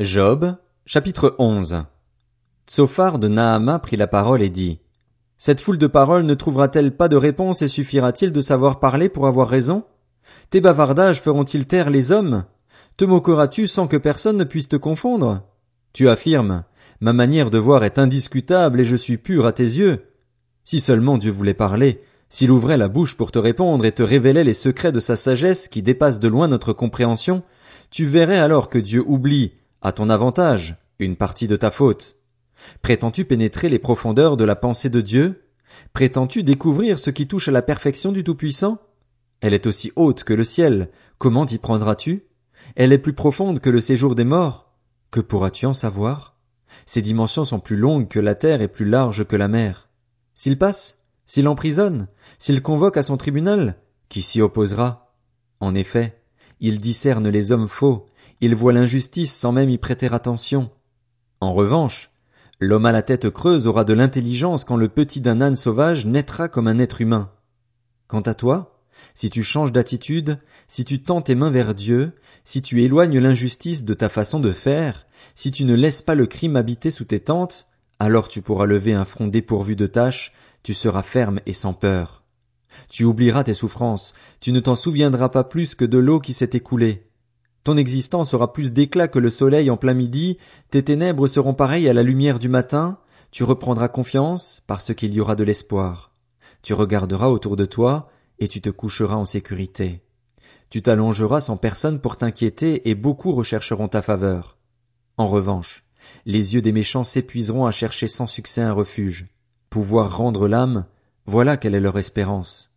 Job, chapitre 11 Tsophar de Nahama prit la parole et dit, Cette foule de paroles ne trouvera-t-elle pas de réponse et suffira-t-il de savoir parler pour avoir raison? Tes bavardages feront-ils taire les hommes? Te moqueras-tu sans que personne ne puisse te confondre? Tu affirmes, ma manière de voir est indiscutable et je suis pur à tes yeux. Si seulement Dieu voulait parler, s'il ouvrait la bouche pour te répondre et te révélait les secrets de sa sagesse qui dépassent de loin notre compréhension, tu verrais alors que Dieu oublie, à ton avantage, une partie de ta faute. Prétends-tu pénétrer les profondeurs de la pensée de Dieu? Prétends-tu découvrir ce qui touche à la perfection du Tout-Puissant? Elle est aussi haute que le ciel, comment t'y prendras-tu? Elle est plus profonde que le séjour des morts. Que pourras-tu en savoir? Ses dimensions sont plus longues que la terre et plus larges que la mer. S'il passe, s'il emprisonne, s'il convoque à son tribunal, qui s'y opposera? En effet, il discerne les hommes faux, il voit l'injustice sans même y prêter attention. En revanche, l'homme à la tête creuse aura de l'intelligence quand le petit d'un âne sauvage naîtra comme un être humain. Quant à toi, si tu changes d'attitude, si tu tends tes mains vers Dieu, si tu éloignes l'injustice de ta façon de faire, si tu ne laisses pas le crime habiter sous tes tentes, alors tu pourras lever un front dépourvu de tâches, tu seras ferme et sans peur. Tu oublieras tes souffrances, tu ne t'en souviendras pas plus que de l'eau qui s'est écoulée. Ton existence aura plus d'éclat que le soleil en plein midi, tes ténèbres seront pareilles à la lumière du matin, tu reprendras confiance parce qu'il y aura de l'espoir. Tu regarderas autour de toi, et tu te coucheras en sécurité. Tu t'allongeras sans personne pour t'inquiéter, et beaucoup rechercheront ta faveur. En revanche, les yeux des méchants s'épuiseront à chercher sans succès un refuge. Pouvoir rendre l'âme, voilà quelle est leur espérance.